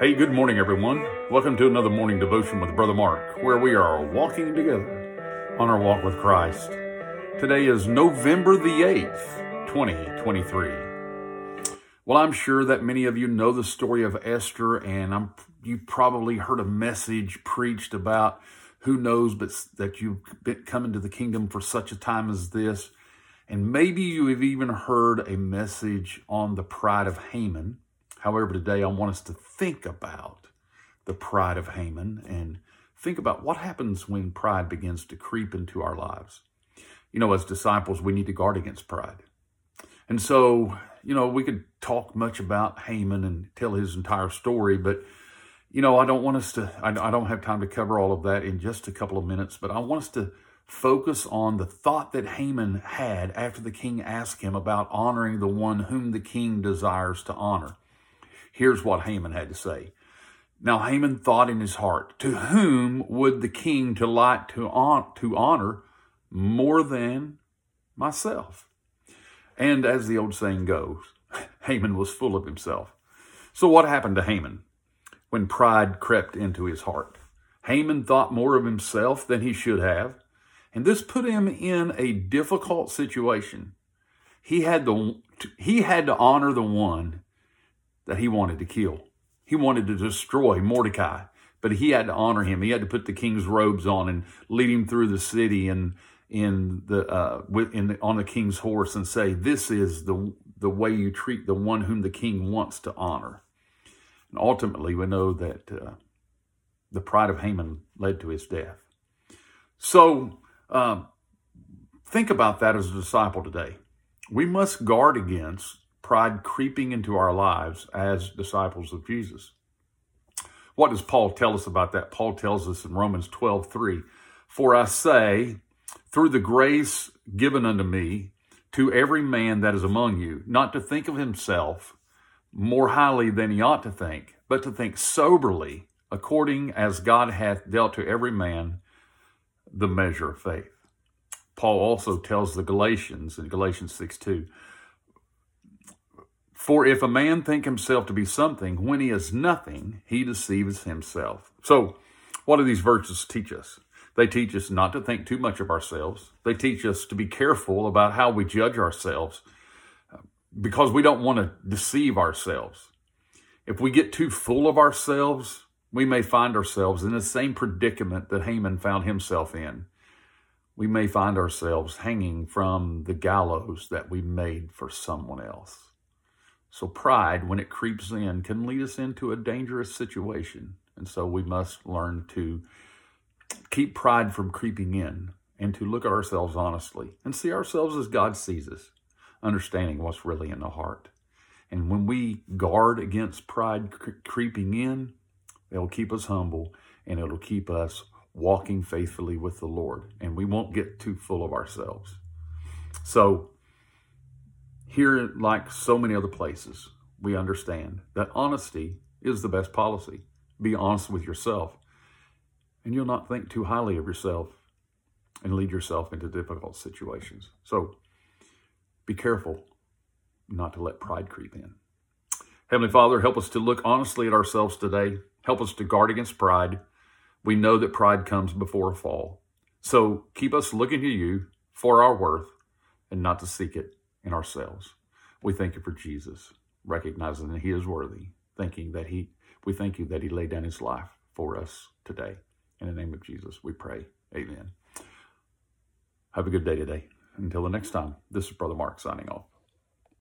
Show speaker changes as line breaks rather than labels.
hey, good morning, everyone. Welcome to another morning devotion with Brother Mark, where we are walking together on our walk with Christ. Today is November the 8th, 2023. Well, I'm sure that many of you know the story of Esther, and I'm, you probably heard a message preached about who knows but that you've been coming to the kingdom for such a time as this and maybe you have even heard a message on the pride of Haman However, today I want us to think about the pride of Haman and think about what happens when pride begins to creep into our lives. You know, as disciples, we need to guard against pride. And so, you know, we could talk much about Haman and tell his entire story, but, you know, I don't want us to, I, don't have time to cover all of that in just a couple of minutes, but I want us to focus on the thought that Haman had after the king asked him about honoring the one whom the king desires to honor. Here's what Haman had to say. Now Haman thought in his heart, to whom would the king delight to, on, to honor more than myself? And as the old saying goes, Haman was full of himself. So what happened to Haman when pride crept into his heart? Haman thought more of himself than he should have, and this put him in a difficult situation. He had the he had to honor the one that he wanted to kill. He wanted to destroy Mordecai, but he had to honor him. He had to put the king's robes on and lead him through the city and in the uh, in the, on the king's horse and say, "This is the the way you treat the one whom the king wants to honor." And ultimately, we know that uh, the pride of Haman led to his death. So, uh, think about that as a disciple today. We must guard against pride creeping into our lives as disciples of Jesus. What does Paul tell us about that? Paul tells us in Romans 12, 3, For I say, through the grace given unto me, to every man that is among you, not to think of himself more highly than he ought to think, but to think soberly, according as God hath dealt to every man the measure of faith. Paul also tells the Galatians in Galatians 6 2, for if a man think himself to be something when he is nothing, he deceives himself. So, what do these verses teach us? They teach us not to think too much of ourselves. They teach us to be careful about how we judge ourselves because we don't want to deceive ourselves. If we get too full of ourselves, we may find ourselves in the same predicament that Haman found himself in. We may find ourselves hanging from the gallows that we made for someone else. So pride, when it creeps in, can lead us into a dangerous situation. And so we must learn to keep pride from creeping in and to look at ourselves honestly and see ourselves as God sees us, understanding what's really in the heart. And when we guard against pride cre- creeping in, it'll keep us humble and it'll keep us walking faithfully with the Lord. And we won't get too full of ourselves. So here, like so many other places, we understand that honesty is the best policy. Be honest with yourself, and you'll not think too highly of yourself and lead yourself into difficult situations. So be careful not to let pride creep in. Heavenly Father, help us to look honestly at ourselves today. Help us to guard against pride. We know that pride comes before a fall. So keep us looking to you for our worth and not to seek it in ourselves. We thank you for Jesus, recognizing that he is worthy, thinking that he, we thank you that he laid down his life for us today. In the name of Jesus, we pray. Amen. Have a good day today. Until the next time, this is Brother Mark signing off.